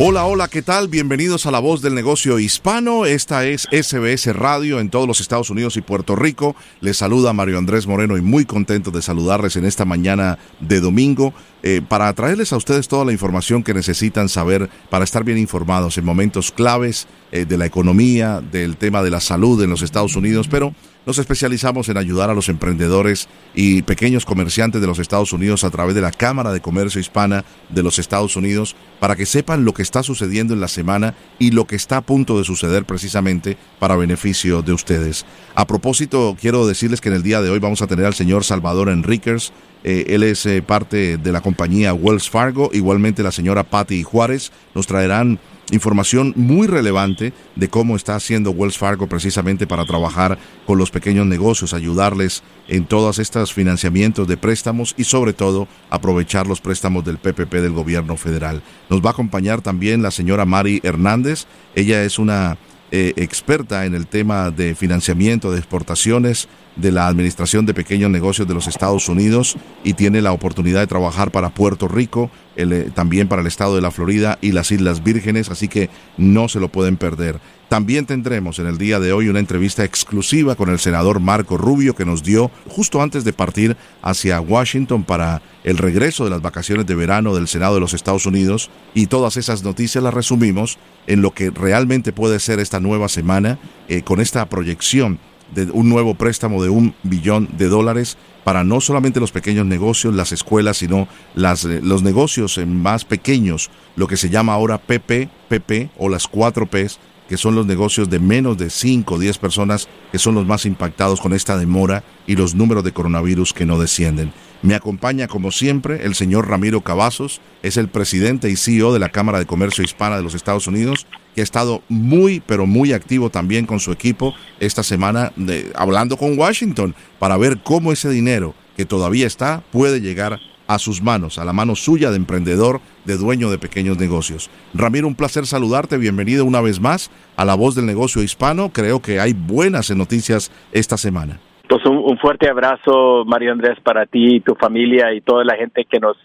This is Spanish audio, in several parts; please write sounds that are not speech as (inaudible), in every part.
Hola, hola, ¿qué tal? Bienvenidos a La Voz del Negocio Hispano. Esta es SBS Radio en todos los Estados Unidos y Puerto Rico. Les saluda Mario Andrés Moreno y muy contento de saludarles en esta mañana de domingo eh, para traerles a ustedes toda la información que necesitan saber para estar bien informados en momentos claves eh, de la economía, del tema de la salud en los Estados Unidos, pero nos especializamos en ayudar a los emprendedores y pequeños comerciantes de los Estados Unidos a través de la Cámara de Comercio Hispana de los Estados Unidos para que sepan lo que está sucediendo en la semana y lo que está a punto de suceder precisamente para beneficio de ustedes. A propósito, quiero decirles que en el día de hoy vamos a tener al señor Salvador Enríquez. Eh, él es eh, parte de la compañía Wells Fargo, igualmente la señora Patty Juárez. Nos traerán información muy relevante de cómo está haciendo Wells Fargo precisamente para trabajar con los pequeños negocios, ayudarles en todos estos financiamientos de préstamos y sobre todo aprovechar los préstamos del PPP del gobierno federal. Nos va a acompañar también la señora Mari Hernández. Ella es una eh, experta en el tema de financiamiento de exportaciones de la Administración de Pequeños Negocios de los Estados Unidos y tiene la oportunidad de trabajar para Puerto Rico, eh, también para el estado de la Florida y las Islas Vírgenes, así que no se lo pueden perder. También tendremos en el día de hoy una entrevista exclusiva con el senador Marco Rubio que nos dio justo antes de partir hacia Washington para el regreso de las vacaciones de verano del Senado de los Estados Unidos y todas esas noticias las resumimos en lo que realmente puede ser esta nueva semana eh, con esta proyección de un nuevo préstamo de un billón de dólares para no solamente los pequeños negocios, las escuelas, sino las, eh, los negocios más pequeños, lo que se llama ahora PPP o las 4 Ps, que son los negocios de menos de 5 o 10 personas, que son los más impactados con esta demora y los números de coronavirus que no descienden. Me acompaña, como siempre, el señor Ramiro Cavazos, es el presidente y CEO de la Cámara de Comercio Hispana de los Estados Unidos, que ha estado muy, pero muy activo también con su equipo esta semana, hablando con Washington, para ver cómo ese dinero que todavía está puede llegar a sus manos, a la mano suya de emprendedor, de dueño de pequeños negocios. Ramiro, un placer saludarte, bienvenido una vez más a La Voz del Negocio Hispano. Creo que hay buenas noticias esta semana. Pues un, fuerte abrazo, Mario Andrés, para ti y tu familia y toda la gente que nos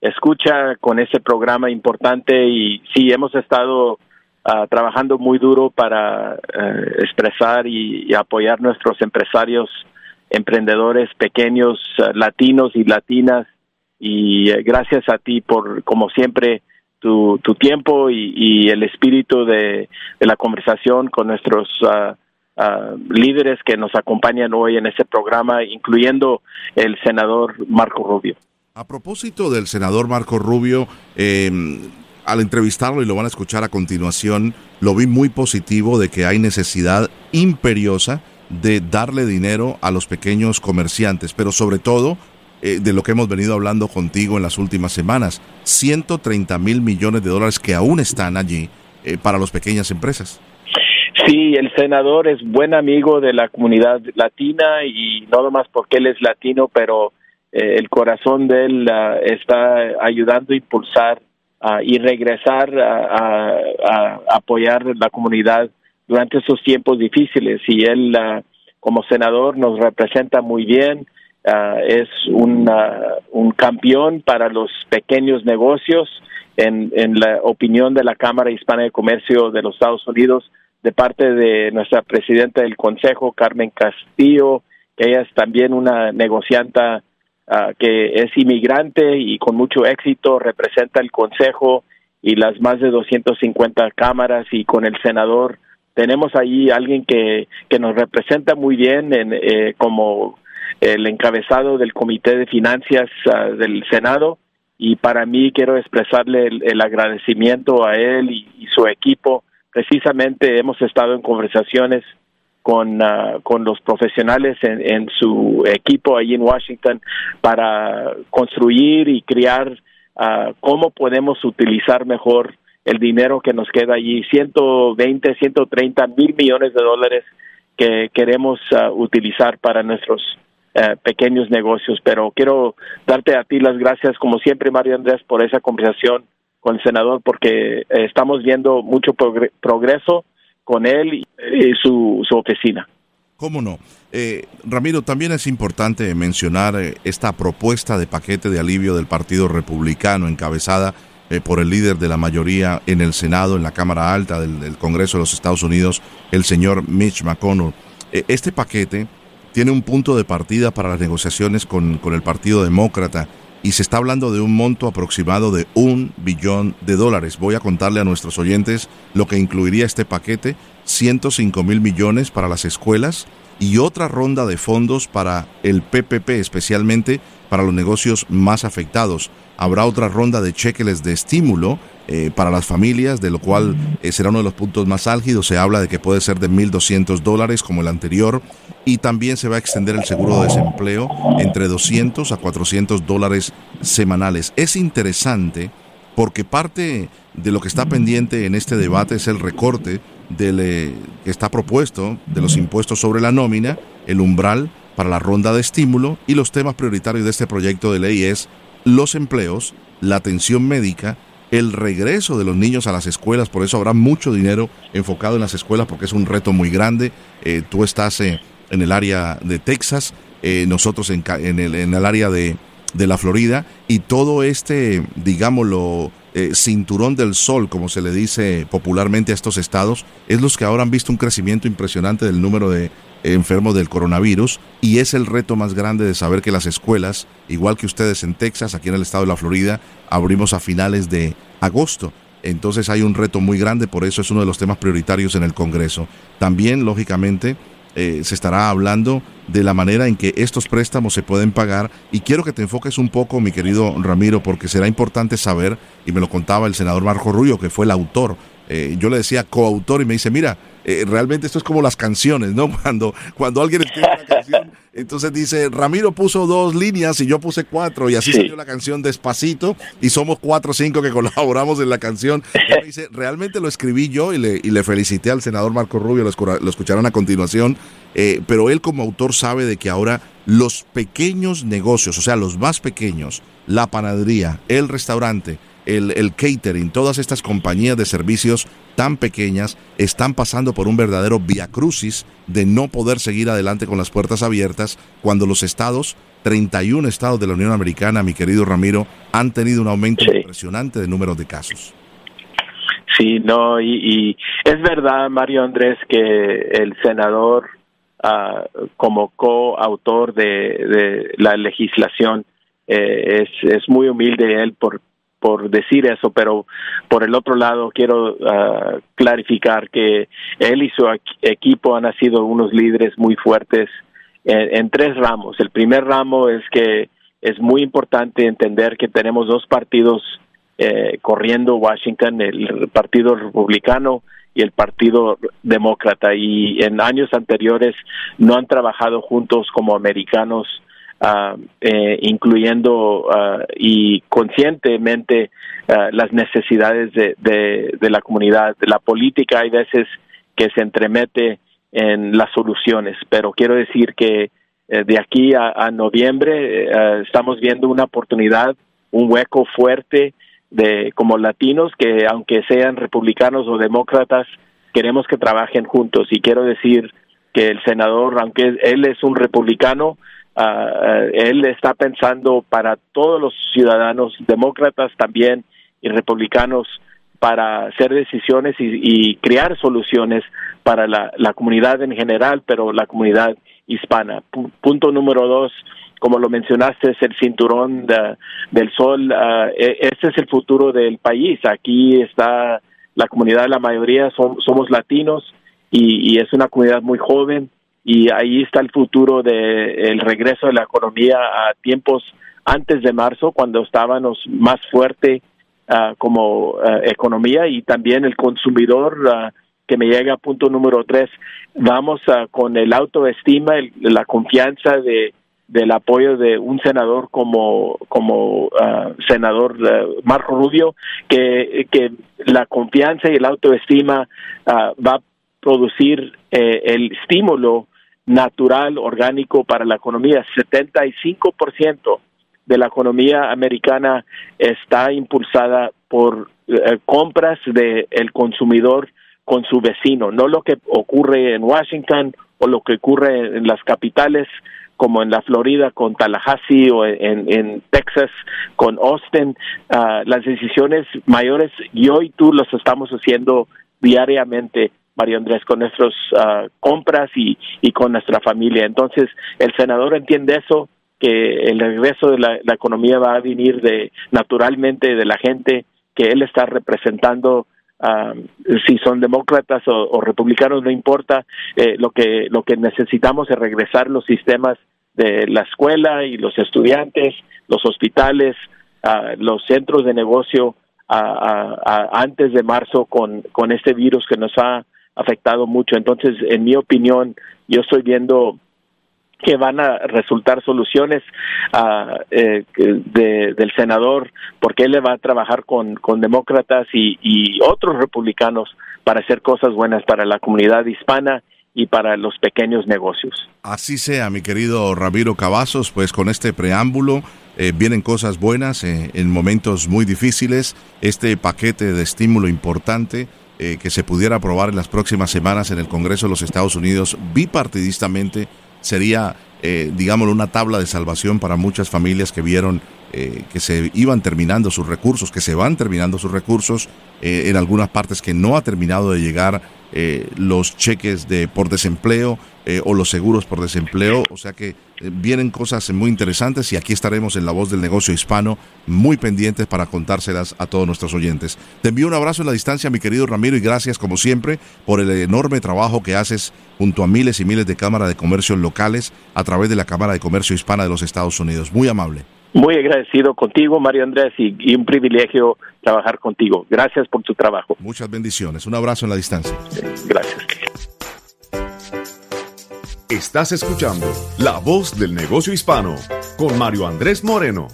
escucha con ese programa importante. Y sí, hemos estado ah, trabajando muy duro para eh, expresar y, apoyar nuestros empresarios, emprendedores pequeños, ah, latinos y latinas. Y eh, gracias a ti por, como siempre, tu, tu tiempo y, el espíritu de, la conversación con nuestros uh, líderes que nos acompañan hoy en este programa, incluyendo el senador Marco Rubio. A propósito del senador Marco Rubio, em, al entrevistarlo y lo van a escuchar a continuación, lo vi muy positivo de que hay necesidad imperiosa de darle dinero a los pequeños comerciantes, pero sobre todo eh, de lo que hemos venido hablando contigo en las últimas semanas, 130 mil millones de dólares que aún están allí eh, para las pequeñas empresas. Sí, el senador es buen amigo de la comunidad latina y no nomás porque él es latino, pero eh, el corazón de él ah, está ayudando a impulsar ah, y regresar a, apoyar la comunidad durante esos tiempos difíciles. Y él, ah, como senador, nos representa muy bien. Es un, un campeón para los pequeños negocios. En, en la opinión de la Cámara Hispana de Comercio de los Estados Unidos, de parte de nuestra presidenta del Consejo, Carmen Castillo, ella es también una negocianta ah, que es inmigrante y con mucho éxito representa el Consejo y las más de 250 cámaras y con el senador tenemos ahí alguien que, que nos representa muy bien en, eh, como el encabezado del Comité de Finanzas ah, del Senado y para mí quiero expresarle el, agradecimiento a él y su equipo. Precisamente hemos estado en conversaciones con, ah, con los profesionales en, su equipo ahí en Washington para construir y crear uh, cómo podemos utilizar mejor el dinero que nos queda allí, 120, 130 mil millones de dólares que queremos utilizar para nuestros uh, pequeños negocios. Pero quiero darte a ti las gracias, como siempre, Mario Andrés, por esa conversación con el senador, porque eh, estamos viendo mucho progreso con él y, su, oficina. ¿Cómo no? Eh, Ramiro, también es importante mencionar eh, esta propuesta de paquete de alivio del Partido Republicano encabezada eh, por el líder de la mayoría en el Senado, en la Cámara Alta del, Congreso de los Estados Unidos, el señor Mitch McConnell. Eh, este paquete tiene un punto de partida para las negociaciones con, con el Partido Demócrata y se está hablando de un monto aproximado de un billón de dólares. Voy a contarle a nuestros oyentes lo que incluiría este paquete, 105 mil millones para las escuelas y otra ronda de fondos para el PPP, especialmente para los negocios más afectados. Habrá otra ronda de cheques de estímulo eh, para las familias, de lo cual eh, será uno de los puntos más álgidos. Se habla de que puede ser de 1.200 dólares como el anterior y también se va a extender el seguro de desempleo entre 200 a 400 dólares semanales. Es interesante porque parte de lo que está pendiente en este debate es el recorte del, eh, que está propuesto de los impuestos sobre la nómina, el umbral para la ronda de estímulo y los temas prioritarios de este proyecto de ley es los empleos, la atención médica, el regreso de los niños a las escuelas, por eso habrá mucho dinero enfocado en las escuelas porque es un reto muy grande. Eh, tú estás eh, en el área de Texas, eh, nosotros en, el, en, el, área de, de, la Florida y todo este, digámoslo, cinturón del sol, como se le dice popularmente a estos estados, es los que ahora han visto un crecimiento impresionante del número de enfermos del coronavirus y es el reto más grande de saber que las escuelas, igual que ustedes en Texas, aquí en el estado de la Florida, abrimos a finales de agosto. Entonces hay un reto muy grande, por eso es uno de los temas prioritarios en el Congreso. También, lógicamente, eh, se estará hablando de la manera en que estos préstamos se pueden pagar y quiero que te enfoques un poco, mi querido Ramiro, porque será importante saber, y me lo contaba el senador Marco Rubio, que fue el autor eh, yo le decía coautor y me dice, mira, eh, realmente esto es como las canciones, ¿no? (laughs) Cuando, cuando alguien escribe una canción, entonces dice, Ramiro puso dos líneas y yo puse cuatro y así salió la canción despacito y somos cuatro o cinco que colaboramos en la canción. Y dice, realmente lo escribí yo y le, y le felicité al senador Marco Rubio, lo, escucharon a continuación, eh, pero él como autor sabe de que ahora los pequeños negocios, o sea, los más pequeños, la panadería, el restaurante, el, catering, todas estas compañías de servicios tan pequeñas están pasando por un verdadero crucis de no poder seguir adelante con las puertas abiertas cuando los estados, 31 estados de la Unión Americana, mi querido Ramiro, han tenido un aumento impresionante de números de casos. Sí, no, y, es verdad, Mario Andrés, que el senador, ah, como coautor de, de la legislación, eh, es, es muy humilde él por por decir eso, pero por el otro lado quiero ah, clarificar que él y su equipo han sido unos líderes muy fuertes en, tres ramos. El primer ramo es que es muy importante entender que tenemos dos partidos eh, corriendo Washington, el Partido Republicano y el Partido Demócrata, y en años anteriores no han trabajado juntos como americanos Uh, eh, incluyendo uh, y conscientemente uh, las necesidades de, de, la comunidad. La política hay veces que se entremete en las soluciones, pero quiero decir que eh, de aquí a, noviembre eh, estamos viendo una oportunidad, un hueco fuerte de como latinos que aunque sean republicanos o demócratas queremos que trabajen juntos y quiero decir que el senador aunque él es un republicano Uh, él está pensando para todos los ciudadanos demócratas también y republicanos para hacer decisiones y, crear soluciones para la, comunidad en general, pero la comunidad hispana. punto número dos, como lo mencionaste, es el cinturón del sol. Uh, este es el futuro del país. Aquí está la comunidad, la mayoría somos latinos y, y es una comunidad muy joven y ahí está el futuro del el regreso de la economía a tiempos antes de marzo, cuando estábamos más fuerte ah, como ah, economía y también el consumidor uh, que me llega a punto número tres, vamos con el autoestima, la confianza de del apoyo de un senador como como senador Marco Rubio que, que la confianza y el autoestima ah, va a producir eh, el estímulo natural, orgánico para la economía. 75% de la economía americana está impulsada por eh, compras del el consumidor con su vecino, no lo que ocurre en Washington o lo que ocurre en las capitales como en la Florida con Tallahassee o en, Texas con Austin. Ah, las decisiones mayores yo y tú los estamos haciendo diariamente Mario Andrés, con nuestras uh, compras y, y con nuestra familia. Entonces, el senador entiende eso, que el regreso de la, economía va a venir de naturalmente de la gente que él está representando si son demócratas o, republicanos no importa eh, lo que lo que necesitamos es regresar los sistemas de la escuela y los estudiantes los hospitales los centros de negocio antes de marzo con con este virus que nos ha afectado mucho. Entonces, en mi opinión, yo estoy viendo que van a resultar soluciones uh, eh, del senador, porque él le va a trabajar con, con demócratas y, y, otros republicanos para hacer cosas buenas para la comunidad hispana y para los pequeños negocios. Así sea, mi querido Ramiro Cavazos, pues con este preámbulo eh, vienen cosas buenas eh, en momentos muy difíciles, este paquete de estímulo importante eh, que se pudiera aprobar en las próximas semanas en el Congreso de los Estados Unidos bipartidistamente sería, eh, digámoslo, una tabla de salvación para muchas familias que vieron eh, que se iban terminando sus recursos, que se van terminando sus recursos, eh, en algunas partes que no ha terminado de llegar los cheques de por desempleo o los seguros por desempleo, o sea que vienen cosas muy interesantes y aquí estaremos en la voz del negocio hispano muy pendientes para contárselas a todos nuestros oyentes. Te envío un abrazo en la distancia, mi querido Ramiro, y gracias como siempre por el enorme trabajo que haces junto a miles y miles de cámaras de comercio locales a través de la Cámara de Comercio Hispana de los Estados Unidos. Muy amable. Muy agradecido contigo, Mario Andrés, y, un privilegio trabajar contigo. Gracias por tu trabajo. Muchas bendiciones. Un abrazo en la distancia. Gracias. Estás escuchando La Voz del Negocio Hispano con Mario Andrés Moreno.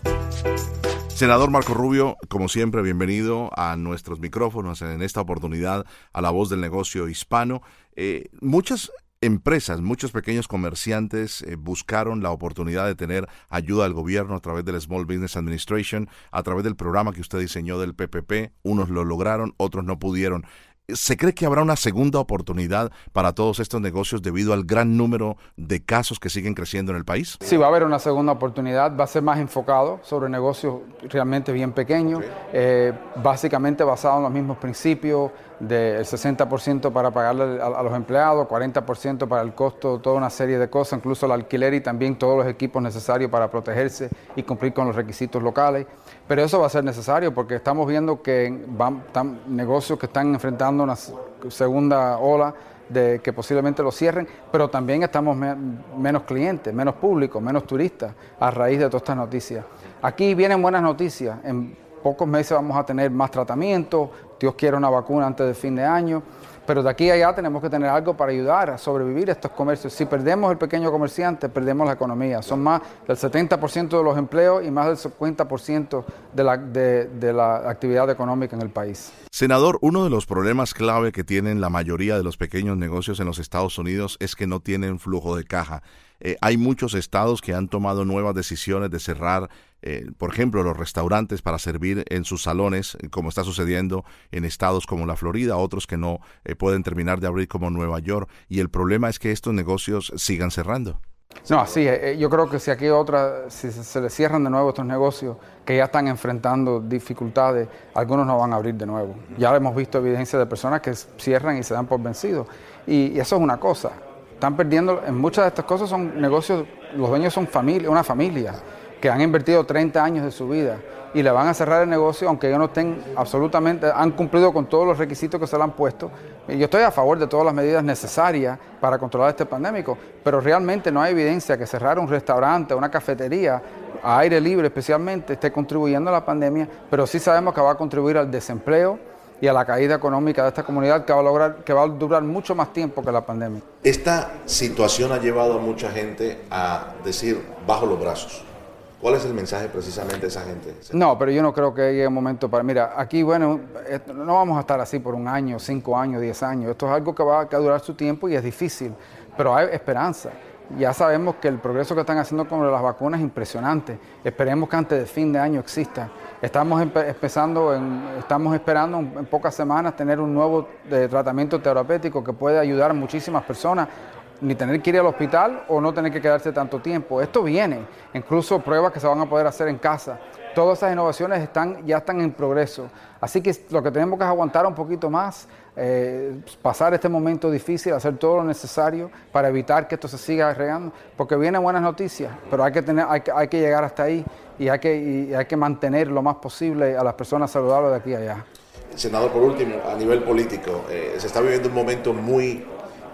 Senador Marco Rubio, como siempre, bienvenido a nuestros micrófonos en esta oportunidad a La Voz del Negocio Hispano. Eh, muchas empresas, muchos pequeños comerciantes eh, buscaron la oportunidad de tener ayuda del gobierno a través del Small Business Administration, a través del programa que usted diseñó del PPP. Unos lo lograron, otros no pudieron. ¿Se cree que habrá una segunda oportunidad para todos estos negocios debido al gran número de casos que siguen creciendo en el país? Sí, va a haber una segunda oportunidad. Va a ser más enfocado sobre negocios realmente bien pequeños, eh, básicamente basado en los mismos principios del 60% para pagarle a, los empleados, 40% para el costo, toda una serie de cosas, incluso el alquiler y también todos los equipos necesarios para protegerse y cumplir con los requisitos locales. Pero eso va a ser necesario porque estamos viendo que van, negocios que están enfrentando una segunda ola de que posiblemente lo cierren, pero también estamos menos clientes, menos público, menos turistas a raíz de todas estas noticias. Aquí vienen buenas noticias. En pocos meses vamos a tener más tratamiento, Dios quiere una vacuna antes del fin de año, pero de aquí a allá tenemos que tener algo para ayudar a sobrevivir estos comercios. Si perdemos el pequeño comerciante, perdemos la economía. Son más del 70% de los empleos y más del 50% de la, de la actividad económica en el país. Senador, uno de los problemas clave que tienen la mayoría de los pequeños negocios en los Estados Unidos es que no tienen flujo de caja. Eh, hay muchos estados que han tomado nuevas decisiones de cerrar, eh, por ejemplo, los restaurantes para servir en sus salones, como está sucediendo en estados como la Florida, otros que no eh, pueden terminar de abrir como Nueva York. Y el problema es que estos negocios sigan cerrando. No, sí, yo creo que si aquí otra, si se les cierran de nuevo estos negocios que ya están enfrentando dificultades, algunos no van a abrir de nuevo. Ya hemos visto evidencia de personas que cierran y se dan por vencidos. y eso es una cosa están perdiendo, en muchas de estas cosas son negocios, los dueños son familia, una familia que han invertido 30 años de su vida y le van a cerrar el negocio aunque ellos no estén absolutamente, han cumplido con todos los requisitos que se le han puesto. Yo estoy a favor de todas las medidas necesarias para controlar este pandémico, pero realmente no hay evidencia que cerrar un restaurante, una cafetería a aire libre especialmente esté contribuyendo a la pandemia, pero sí sabemos que va a contribuir al desempleo, y a la caída económica de esta comunidad que va a lograr que va a durar mucho más tiempo que la pandemia. Esta situación ha llevado a mucha gente a decir bajo los brazos. ¿Cuál es el mensaje precisamente de esa gente? No, pero yo no creo que llegue un momento para... Mira, aquí, bueno, no vamos a estar así por un año, cinco años, diez años. Esto es algo que va a durar su tiempo y es difícil, pero hay esperanza. Ya sabemos que el progreso que están haciendo con las vacunas es impresionante. Esperemos que antes del fin de año exista. Estamos empezando, estamos esperando en pocas semanas tener un nuevo eh, tratamiento terapéutico que puede ayudar a muchísimas personas ni tener que ir al hospital o no tener que quedarse tanto tiempo. Esto viene, incluso pruebas que se van a poder hacer en casa. Todas esas innovaciones están, ya están en progreso. Así que lo que tenemos que es aguantar un poquito más, eh, pasar este momento difícil, hacer todo lo necesario para evitar que esto se siga regando, porque vienen buenas noticias, pero hay que, tener, hay, hay que llegar hasta ahí y hay, que, hay que mantener lo más posible a las personas saludables de aquí a allá. Senador, por último, a nivel político, eh, se está viviendo un momento muy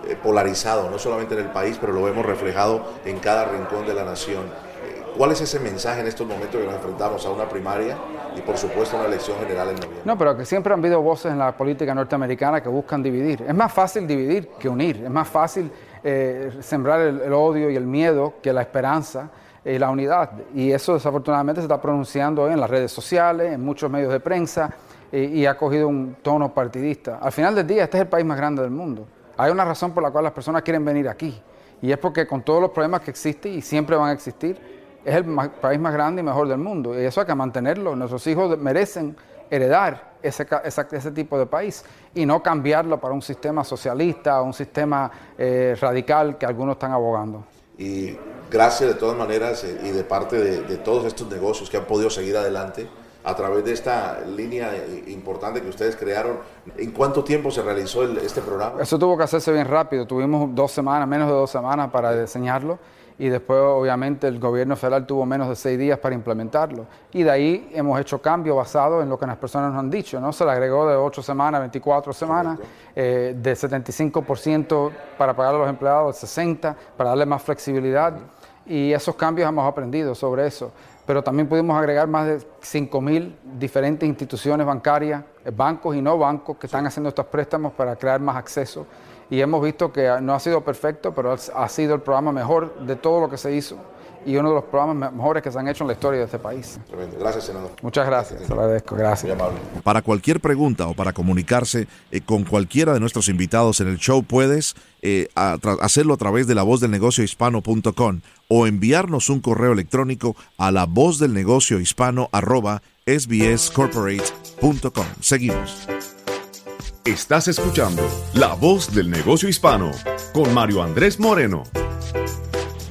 eh, polarizado, no solamente en el país, pero lo vemos reflejado en cada rincón de la nación. ¿Cuál es ese mensaje en estos momentos que nos enfrentamos a una primaria y por supuesto una elección general en noviembre? No, pero que siempre han habido voces en la política norteamericana que buscan dividir. Es más fácil dividir que unir, es más fácil eh, sembrar el, odio y el miedo que la esperanza y la unidad. Y eso desafortunadamente se está pronunciando en las redes sociales, en muchos medios de prensa y ha cogido un tono partidista. Al final del día, este es el país más grande del mundo. Hay una razón por la cual las personas quieren venir aquí y es porque con todos los problemas que existen y siempre van a existir, es el país más grande y mejor del mundo y eso hay que mantenerlo. Nuestros hijos merecen heredar ese, ese, tipo de país y no cambiarlo para un sistema socialista un sistema eh, radical que algunos están abogando. Y gracias de todas maneras eh, y de parte de todos estos negocios que han podido seguir adelante a través de esta línea importante que ustedes crearon. ¿En cuánto tiempo se realizó este programa? Eso tuvo que hacerse bien rápido. Tuvimos dos semanas, menos de dos semanas para diseñarlo y después obviamente el gobierno federal tuvo menos de seis días para implementarlo. Y de ahí hemos hecho cambios basados en lo que las personas nos han dicho, ¿no? Se le agregó de ocho semanas, 24 semanas, eh, de 75% para pagar a los empleados, 60% para darle más flexibilidad. Y esos cambios hemos aprendido sobre eso pero también pudimos agregar más de 5.000 diferentes instituciones bancarias, eh, bancos y no bancos, que están haciendo estos préstamos para crear más acceso. Y hemos visto que no ha sido perfecto, pero ha sido el programa mejor de todo lo que se hizo y uno de los programas mejores que se han hecho en la historia de este país. Gracias, senador. Muchas gracias. agradezco. Gracias. Para cualquier pregunta o para comunicarse eh, con cualquiera de nuestros invitados en el show, puedes eh, hacerlo a través de la voz del negocio hispano.com o enviarnos un correo electrónico a la voz del negocio hispano arroba sbscorporate.com. Seguimos. Estás escuchando La Voz del Negocio Hispano con Mario Andrés Moreno.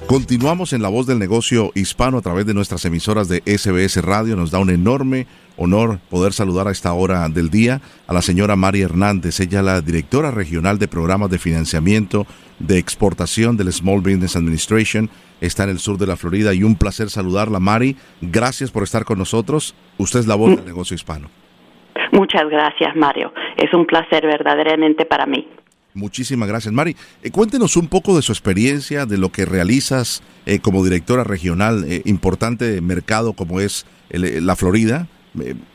Continuamos en la voz del negocio hispano a través de nuestras emisoras de SBS Radio. Nos da un enorme honor poder saludar a esta hora del día a la señora María Hernández. Ella es la directora regional de programas de financiamiento de exportación del Small Business Administration. Está en el sur de la Florida y un placer saludarla, Mari. Gracias por estar con nosotros. Usted es la voz del negocio hispano. Muchas gracias, Mario. Es un placer verdaderamente para mí. Muchísimas gracias, Mari. Eh, cuéntenos un poco de su experiencia, de lo que realizas eh, como directora regional, eh, importante mercado como es la Florida.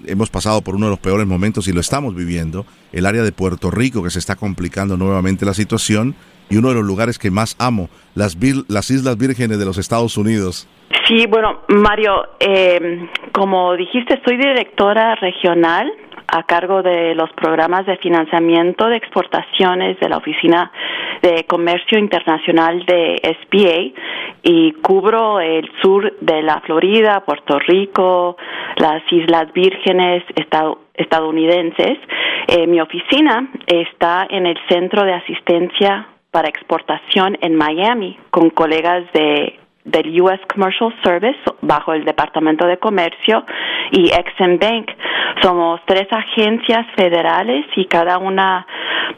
hemos pasado por uno de los peores momentos y lo estamos viviendo. El área de Puerto Rico que se está complicando nuevamente la situación y uno de los lugares que más amo, las, las Islas Vírgenes de los Estados Unidos. Sí, bueno, Mario, como dijiste, soy directora regional a cargo de los programas de financiamiento de exportaciones de la Oficina de Comercio Internacional de SBA y cubro el sur de la Florida, Puerto Rico, las Islas Vírgenes estadounidenses. Eh, mi oficina está en el Centro de Asistencia para Exportación en Miami con colegas de del US Commercial Service bajo el Departamento de Comercio y Exim Bank. Somos tres agencias federales y cada una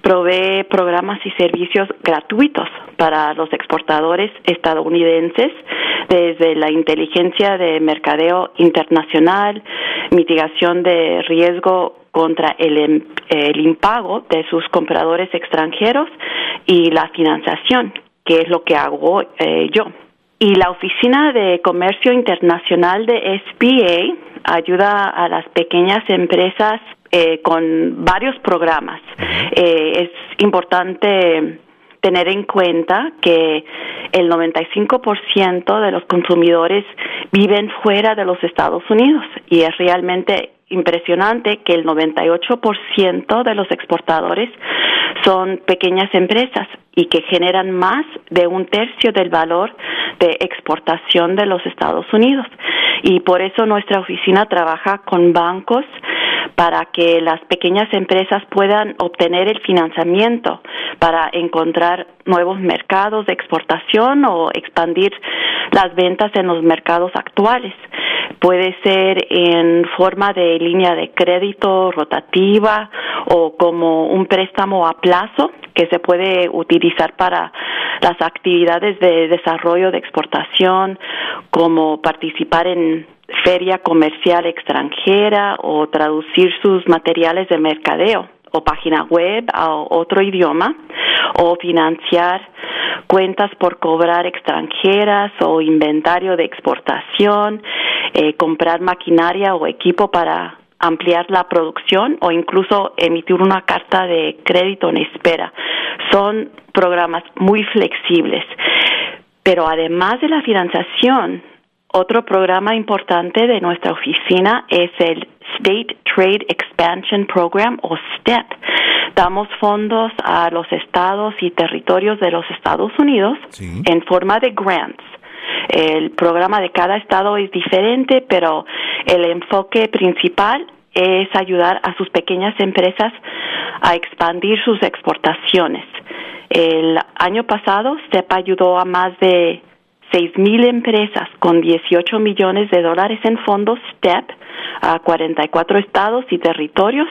provee programas y servicios gratuitos para los exportadores estadounidenses desde la inteligencia de mercadeo internacional, mitigación de riesgo contra el, em, el impago de sus compradores extranjeros y la financiación, que es lo que hago eh, yo. Y la Oficina de Comercio Internacional de SBA ayuda a las pequeñas empresas eh, con varios programas. Eh, es importante tener en cuenta que el 95% de los consumidores viven fuera de los Estados Unidos y es realmente impresionante que el 98% de los exportadores son pequeñas empresas y que generan más de un tercio del valor de exportación de los Estados Unidos. Y por eso nuestra oficina trabaja con bancos para que las pequeñas empresas puedan obtener el financiamiento para encontrar nuevos mercados de exportación o expandir las ventas en los mercados actuales. Puede ser en forma de línea de crédito rotativa o como un préstamo a plazo que se puede utilizar para las actividades de desarrollo de exportación, como participar en feria comercial extranjera o traducir sus materiales de mercadeo o página web a otro idioma o financiar cuentas por cobrar extranjeras o inventario de exportación, eh, comprar maquinaria o equipo para ampliar la producción o incluso emitir una carta de crédito en espera. Son programas muy flexibles. Pero además de la financiación, otro programa importante de nuestra oficina es el State Trade Expansion Program o STEP. Damos fondos a los estados y territorios de los Estados Unidos en forma de grants. El programa de cada estado es diferente, pero el enfoque principal es ayudar a sus pequeñas empresas a expandir sus exportaciones. El año pasado, STEP ayudó a más de mil empresas con 18 millones de dólares en fondos STEP a 44 estados y territorios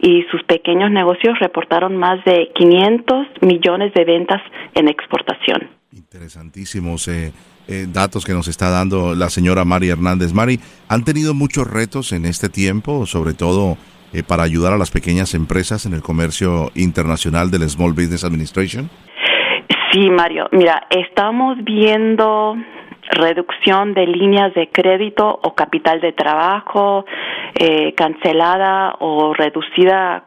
y sus pequeños negocios reportaron más de 500 millones de ventas en exportación. Interesantísimos eh, eh, datos que nos está dando la señora Mari Hernández. Mari, ¿han tenido muchos retos en este tiempo, sobre todo eh, para ayudar a las pequeñas empresas en el comercio internacional del Small Business Administration? Sí, Mario. Mira, estamos viendo reducción de líneas de crédito o capital de trabajo, eh, cancelada o reducida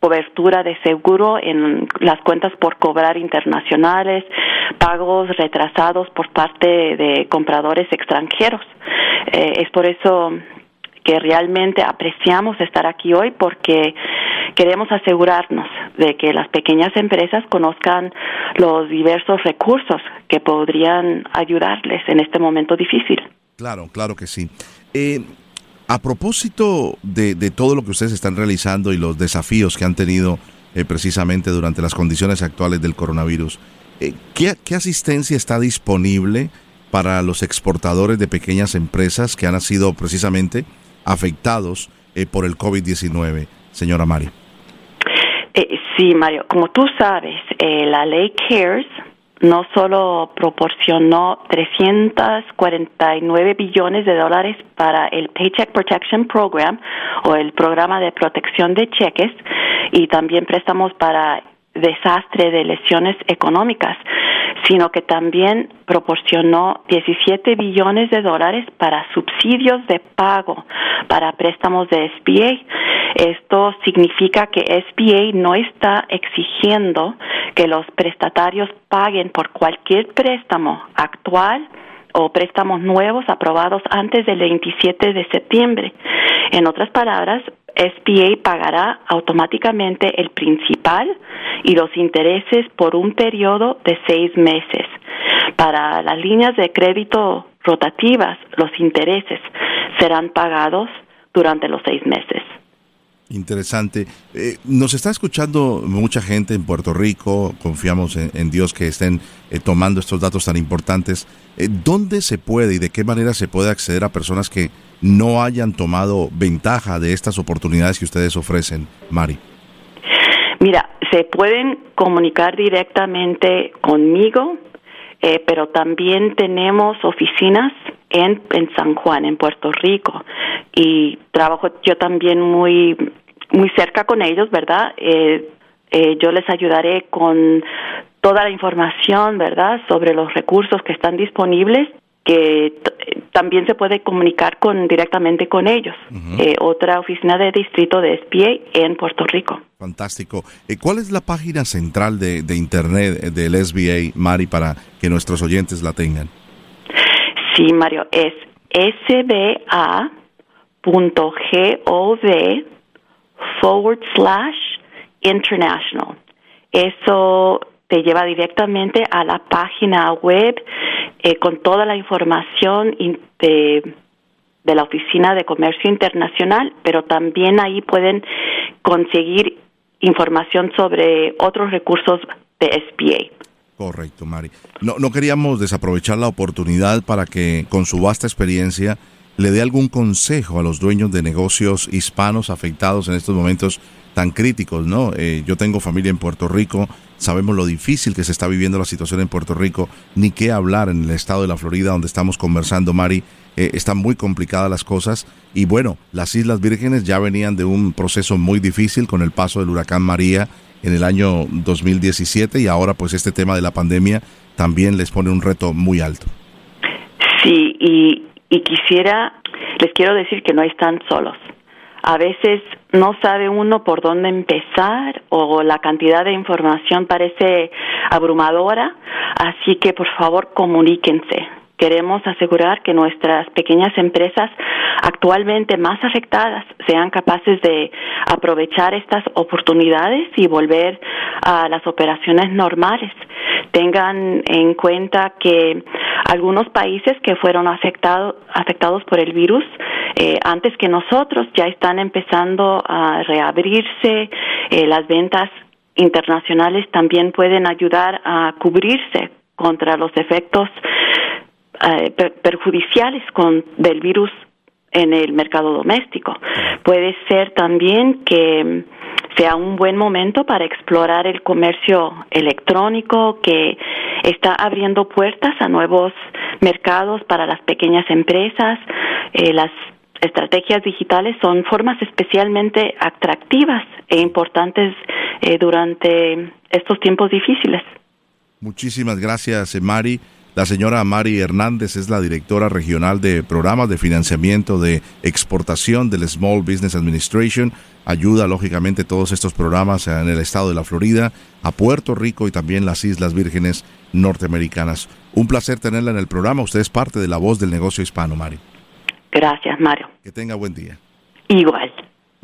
cobertura de seguro en las cuentas por cobrar internacionales, pagos retrasados por parte de compradores extranjeros. Eh, es por eso que realmente apreciamos estar aquí hoy porque queremos asegurarnos de que las pequeñas empresas conozcan los diversos recursos que podrían ayudarles en este momento difícil. Claro, claro que sí. Eh, a propósito de, todo lo que ustedes están realizando y los desafíos que han tenido eh, precisamente durante las condiciones actuales del coronavirus, eh, ¿qué, ¿qué asistencia está disponible para los exportadores de pequeñas empresas que han sido precisamente afectados por el COVID-19, señora Mari. Sí, Mario, como tú sabes, eh, la ley CARES no solo proporcionó 349 billones de dólares para el Paycheck Protection Program o el programa de protección de cheques y también préstamos para desastre de lesiones económicas, sino que también proporcionó 17 billones de dólares para subsidios de pago para préstamos de SBA. Esto significa que SBA no está exigiendo que los prestatarios paguen por cualquier préstamo actual o préstamos nuevos aprobados antes del 27 de septiembre. En otras palabras, SBA pagará automáticamente el principal y los intereses por un periodo de seis meses. Para las líneas de crédito rotativas, los intereses serán pagados durante los seis meses. Interesante. Eh, nos está escuchando mucha gente en Puerto Rico. Confiamos en, Dios que estén eh, tomando estos datos tan importantes. Eh, ¿Dónde se puede y de qué manera se puede acceder a personas que no hayan tomado ventaja de estas oportunidades que ustedes ofrecen, Mari? Mira, se pueden comunicar directamente conmigo, pero también tenemos oficinas en, en, San Juan, en Puerto Rico, y trabajo yo también muy muy cerca con ellos, ¿verdad? Eh, eh, yo les ayudaré con toda la información, ¿verdad?, sobre los recursos que están disponibles que también se puede comunicar con directamente con ellos. Eh, otra oficina de distrito de SBA en Puerto Rico. Fantástico. Eh, ¿Cuál es la página central de, de internet del SBA, Mari, para que nuestros oyentes la tengan? Sí, Mario, es sba.gov forward slash international. Eso te lleva directamente a la página web eh, con toda la información de, de la Oficina de Comercio Internacional, pero también ahí pueden conseguir información sobre otros recursos de SBA. Correcto, Mari. No, no queríamos desaprovechar la oportunidad para que con su vasta experiencia le dé algún consejo a los dueños de negocios hispanos afectados en estos momentos tan críticos, ¿no? Eh, yo tengo familia en Puerto Rico, sabemos lo difícil que se está viviendo la situación en Puerto Rico, ni qué hablar en el estado de la Florida donde estamos conversando, Mari, eh, están muy complicadas las cosas y bueno, las Islas Vírgenes ya venían de un proceso muy difícil con el paso del huracán María en el año 2017 y ahora pues este tema de la pandemia también les pone un reto muy alto. Sí, y, y quisiera, les quiero decir que no están solos. A veces no sabe uno por dónde empezar o la cantidad de información parece abrumadora, así que por favor comuníquense queremos asegurar que nuestras pequeñas empresas actualmente más afectadas sean capaces de aprovechar estas oportunidades y volver a las operaciones normales. Tengan en cuenta que algunos países que fueron afectados afectados por el virus eh, antes que nosotros ya están empezando a reabrirse eh, las ventas internacionales también pueden ayudar a cubrirse contra los efectos eh, perjudiciales con, del virus en el mercado doméstico. Puede ser también que sea un buen momento para explorar el comercio electrónico que está abriendo puertas a nuevos mercados para las pequeñas empresas. Eh, las estrategias digitales son formas especialmente atractivas e importantes eh, durante estos tiempos difíciles. Muchísimas gracias, Mari. La señora Mari Hernández es la directora regional de programas de financiamiento de exportación del Small Business Administration. Ayuda lógicamente todos estos programas en el estado de la Florida, a Puerto Rico y también las Islas Vírgenes norteamericanas. Un placer tenerla en el programa. Usted es parte de la voz del negocio hispano, Mari. Gracias, Mario. Que tenga buen día. Igual.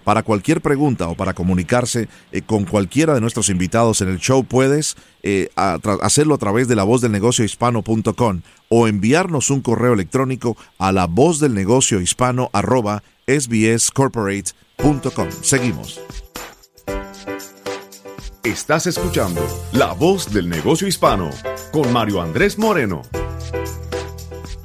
Para cualquier pregunta o para comunicarse eh, con cualquiera de nuestros invitados en el show, puedes eh, hacerlo a través de la voz del negocio hispano.com o enviarnos un correo electrónico a la voz del negocio hispano arroba sbscorporate.com. Seguimos. Estás escuchando La Voz del Negocio Hispano con Mario Andrés Moreno.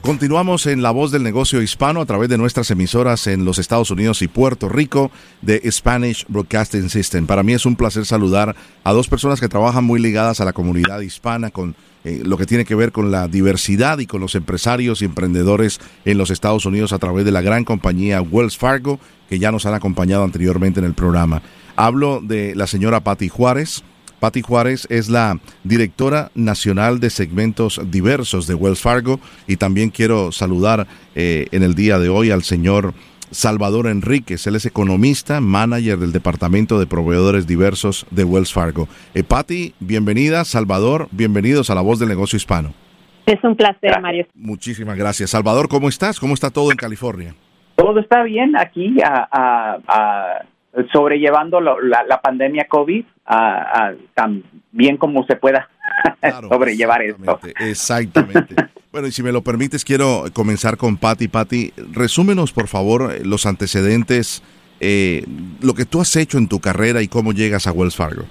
Continuamos en La Voz del Negocio Hispano a través de nuestras emisoras en los Estados Unidos y Puerto Rico de Spanish Broadcasting System. Para mí es un placer saludar a dos personas que trabajan muy ligadas a la comunidad hispana con eh, lo que tiene que ver con la diversidad y con los empresarios y emprendedores en los Estados Unidos a través de la gran compañía Wells Fargo que ya nos han acompañado anteriormente en el programa. Hablo de la señora Patti Juárez Patti Juárez es la directora nacional de segmentos diversos de Wells Fargo y también quiero saludar eh, en el día de hoy al señor Salvador Enríquez. Él es economista, manager del Departamento de Proveedores Diversos de Wells Fargo. Eh, Patti, bienvenida. Salvador, bienvenidos a La Voz del Negocio Hispano. Es un placer, Mario. Muchísimas gracias. Salvador, ¿cómo estás? ¿Cómo está todo en California? Todo está bien aquí a, sobrellevando la, pandemia COVID tan bien como se pueda (laughs) sobrellevar esto. Exactamente. (laughs) bueno, y si me lo permites, quiero comenzar con Patti. Patti, resúmenos, por favor, los antecedentes, eh, lo que tú has hecho en tu carrera y cómo llegas a Wells Fargo.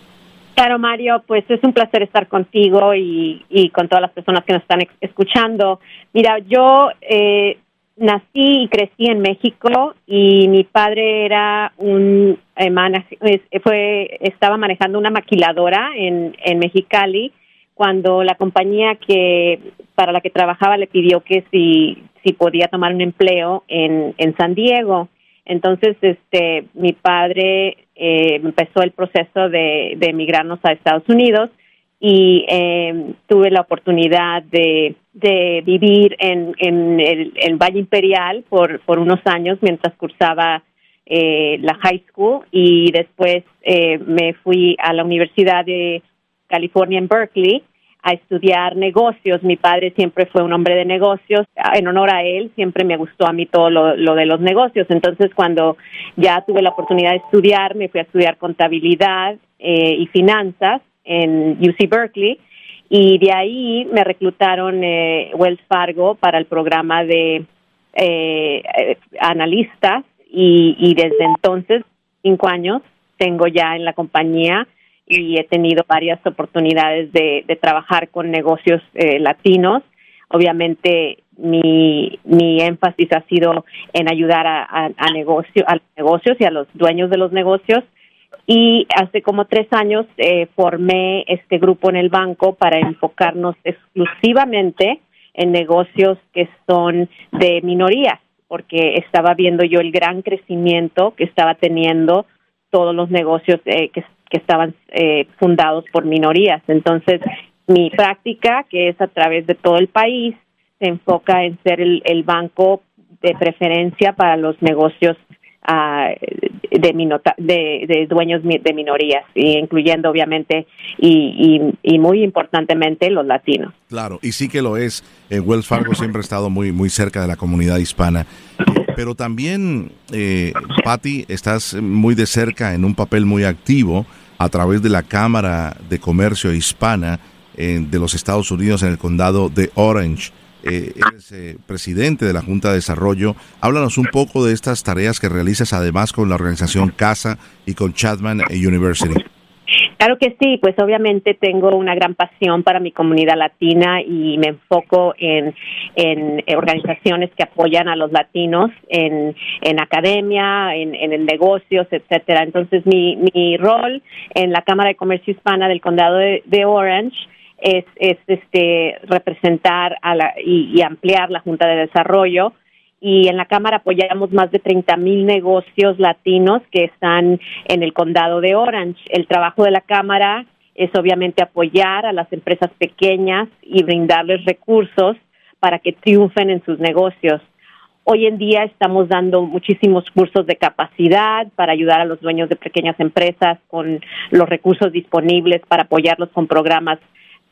Claro, Mario, pues es un placer estar contigo y, y con todas las personas que nos están escuchando. Mira, yo eh, nací y crecí en México y mi padre era un eh, fue estaba manejando una maquiladora en, en Mexicali cuando la compañía que para la que trabajaba le pidió que si si podía tomar un empleo en, en San Diego. Entonces este mi padre eh, empezó el proceso de, de emigrarnos a Estados Unidos y eh, tuve la oportunidad de de vivir en, en el Valle Imperial por, por unos años mientras cursaba eh, la high school y después eh, me fui a la Universidad de California en Berkeley a estudiar negocios. Mi padre siempre fue un hombre de negocios. En honor a él, siempre me gustó a mí todo lo, de los negocios. Entonces, cuando ya tuve la oportunidad de estudiar, me fui a estudiar contabilidad eh, y finanzas en UC Berkeley. Y de ahí me reclutaron eh, Wells Fargo para el programa de eh, analistas. Y, y desde entonces, cinco años, tengo ya en la compañía y he tenido varias oportunidades de, trabajar con negocios eh, latinos. Obviamente mi, mi énfasis ha sido en ayudar a, a, a los negocios y a los dueños de los negocios. Y hace como tres años eh, formé este grupo en el banco para enfocarnos exclusivamente en negocios que son de minorías, porque estaba viendo yo el gran crecimiento que estaba teniendo todos los negocios eh, que, que estaban eh, fundados por minorías. Entonces, mi práctica, que es a través de todo el país, se enfoca en ser el, banco de preferencia para los negocios ah, de, de, dueños de minorías, incluyendo obviamente y, y, muy importantemente los latinos. Claro, y sí que lo es. Eh, Wells Fargo siempre ha estado muy, muy cerca de la comunidad hispana. Pero también, eh, Patti, estás muy de cerca en un papel muy activo a través de la Cámara de Comercio Hispana eh, de los Estados Unidos en el condado de Orange. Eh, eres eh, presidente de la Junta de Desarrollo. Háblanos un poco de estas tareas que realizas además con la organización CASA y con Chapman University. Claro que sí, pues obviamente tengo una gran pasión para mi comunidad latina y me enfoco en, en organizaciones que apoyan a los latinos en, en academia, en, en negocios, etcétera. Entonces mi, mi rol en la Cámara de Comercio Hispana del Condado de, Orange es, es este representar a la, y, y ampliar la Junta de Desarrollo y en la Cámara apoyamos más de 30 mil negocios latinos que están en el condado de Orange. El trabajo de la Cámara es obviamente apoyar a las empresas pequeñas y brindarles recursos para que triunfen en sus negocios. Hoy en día estamos dando muchísimos cursos de capacidad para ayudar a los dueños de pequeñas empresas con los recursos disponibles para apoyarlos con programas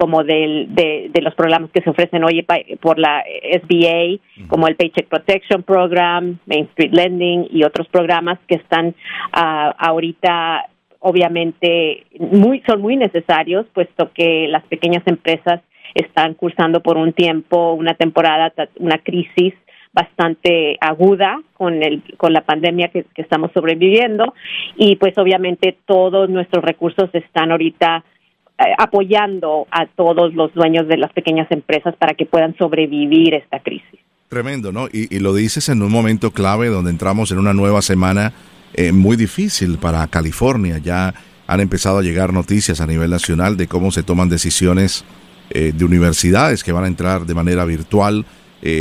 como del, de, los programas que se ofrecen hoy por la SBA, como el Paycheck Protection Program, Main Street Lending y otros programas que están ah, ahorita obviamente muy son muy necesarios puesto que las pequeñas empresas están cursando por un tiempo una temporada una crisis bastante aguda con el con la pandemia que, que estamos sobreviviendo. Y pues obviamente todos nuestros recursos están ahorita apoyando a todos los dueños de las pequeñas empresas para que puedan sobrevivir esta crisis. Tremendo, ¿no? Y, lo dices en un momento clave donde entramos en una nueva semana eh, muy difícil para California. Ya han empezado a llegar noticias a nivel nacional de cómo se toman decisiones eh, de universidades que van a entrar de manera virtual.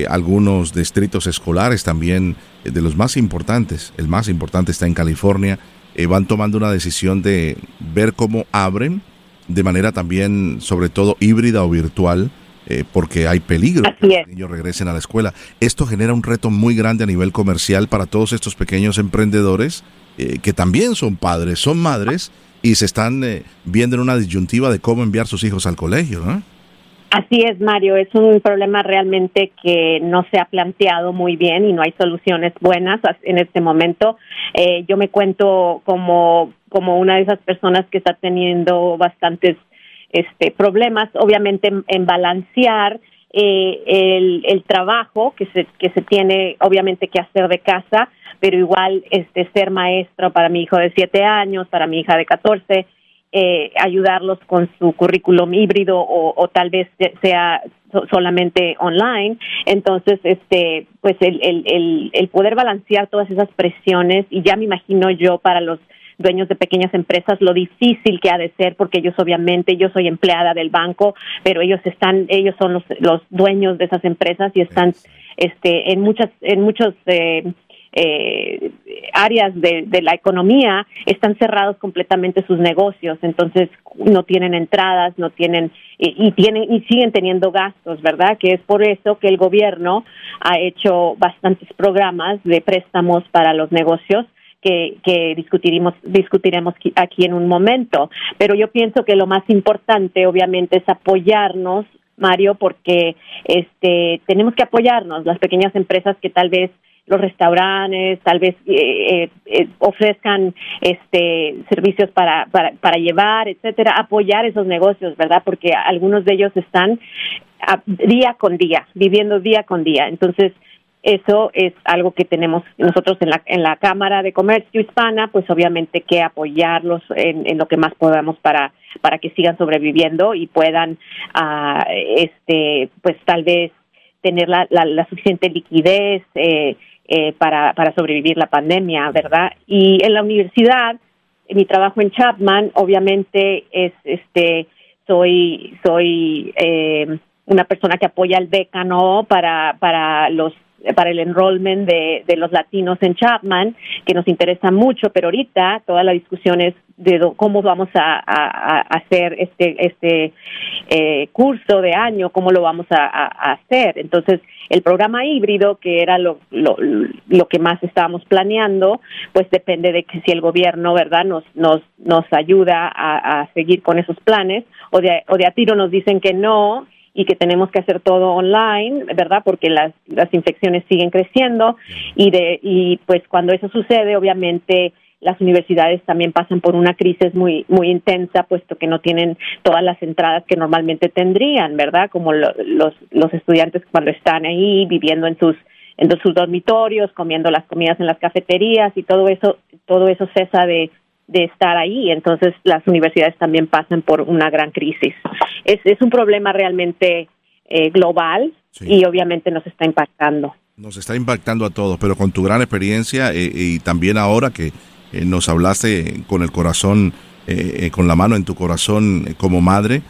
algunos distritos escolares también, de los más importantes, el más importante está en California, van tomando una decisión de ver cómo abren de manera también, sobre todo híbrida o virtual, eh, porque hay peligro que los niños regresen a la escuela. Esto genera un reto muy grande a nivel comercial para todos estos pequeños emprendedores eh, que también son padres, son madres y se están eh, viendo en una disyuntiva de cómo enviar sus hijos al colegio. Así es, Mario. Es un problema realmente que no se ha planteado muy bien y no hay soluciones buenas en este momento. yo me cuento como como una de esas personas que está teniendo bastantes este, problemas, obviamente en, balancear eh, el, el, trabajo que se, que se tiene obviamente que hacer de casa, pero igual este, ser maestro para mi hijo de siete años, para mi hija de catorce, eh, ayudarlos con su currículum híbrido o, o tal vez sea solamente online. Entonces, este, pues el, el, el, el poder balancear todas esas presiones y ya me imagino yo para los dueños de pequeñas empresas lo difícil que ha de ser porque ellos obviamente yo soy empleada del banco pero ellos están ellos son los, los dueños de esas empresas y están este en muchas en muchos eh, eh, áreas de, la economía están cerrados completamente sus negocios, entonces no tienen entradas, no tienen y, tienen y siguen teniendo gastos, ¿verdad? Que es por eso que el gobierno ha hecho bastantes programas de préstamos para los negocios que, que discutiremos, discutiremos aquí en un momento. Pero yo pienso que lo más importante, obviamente, es apoyarnos, Mario, porque este, tenemos que apoyarnos, las pequeñas empresas que tal vez los restaurantes tal vez eh, eh, eh, ofrezcan este servicios para, para, para llevar etcétera apoyar esos negocios verdad porque algunos de ellos están día con día viviendo día con día. Entonces eso es algo que tenemos nosotros en la, en la Cámara de Comercio Hispana, pues obviamente que apoyarlos en, en lo que más podamos para, para que sigan sobreviviendo y puedan, uh, este, pues tal vez tener la, la, suficiente liquidez eh, eh, para, para sobrevivir la pandemia, ¿verdad? Y en la universidad, mi trabajo en Chapman, obviamente es, este, soy, soy eh, una persona que apoya al decano para, para los para el enrollment de, de los latinos en Chapman, que nos interesa mucho, pero ahorita toda la discusión es de cómo vamos a, a, hacer este, este eh, curso de año, cómo lo vamos a, hacer. Entonces, el programa híbrido, que era lo, lo, lo, que más estábamos planeando, pues depende de que si el gobierno, ¿verdad?, nos, nos, nos ayuda a, a seguir con esos planes, o de, o de a tiro nos dicen que no, y que tenemos que hacer todo online, ¿verdad? Porque las, las infecciones siguen creciendo y, de, y pues cuando eso sucede, obviamente las universidades también pasan por una crisis muy muy intensa puesto que no tienen todas las entradas que normalmente tendrían, ¿verdad? Como los los estudiantes cuando están ahí viviendo en sus en sus dormitorios, comiendo las comidas en las cafeterías y todo eso todo eso cesa de de estar ahí. Entonces las universidades también pasan por una gran crisis. Es, es un problema realmente eh, global y obviamente nos está impactando. Nos está impactando a todos, pero con tu gran experiencia eh, y también ahora que eh, nos hablaste con el corazón, con la mano en tu corazón como madre,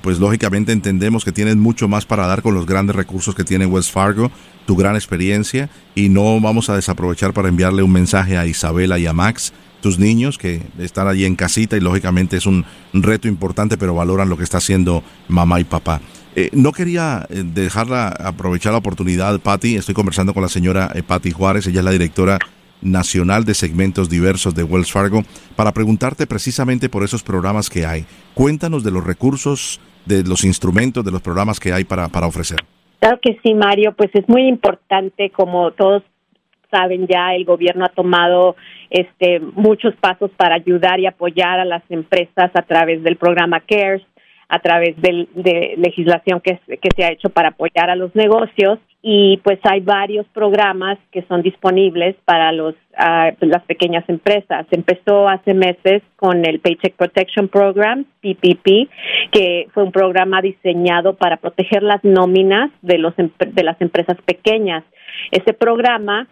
pues lógicamente entendemos que tienes mucho más para dar con los grandes recursos que tiene West Fargo, tu gran experiencia, y no vamos a desaprovechar para enviarle un mensaje a Isabela y a Max tus niños que están allí en casita y lógicamente es un reto importante, pero valoran lo que está haciendo mamá y papá. Eh, no quería eh, dejarla aprovechar la oportunidad, Patti. Estoy conversando con la señora eh, Patti Juárez, ella es la directora nacional de segmentos diversos de Wells Fargo, para preguntarte precisamente por esos programas que hay. Cuéntanos de los recursos, de los instrumentos, de los programas que hay para, para ofrecer. Claro que sí, Mario, pues es muy importante, como todos saben ya, el gobierno ha tomado este, muchos pasos para ayudar y apoyar a las empresas a través del programa CARES, a través de legislación que, se ha hecho para apoyar a los negocios y pues hay varios programas que son disponibles para los las pequeñas empresas. Empezó hace meses con el Paycheck Protection Program, PPP, que fue un programa diseñado para proteger las nóminas de los de las empresas pequeñas. Ese programa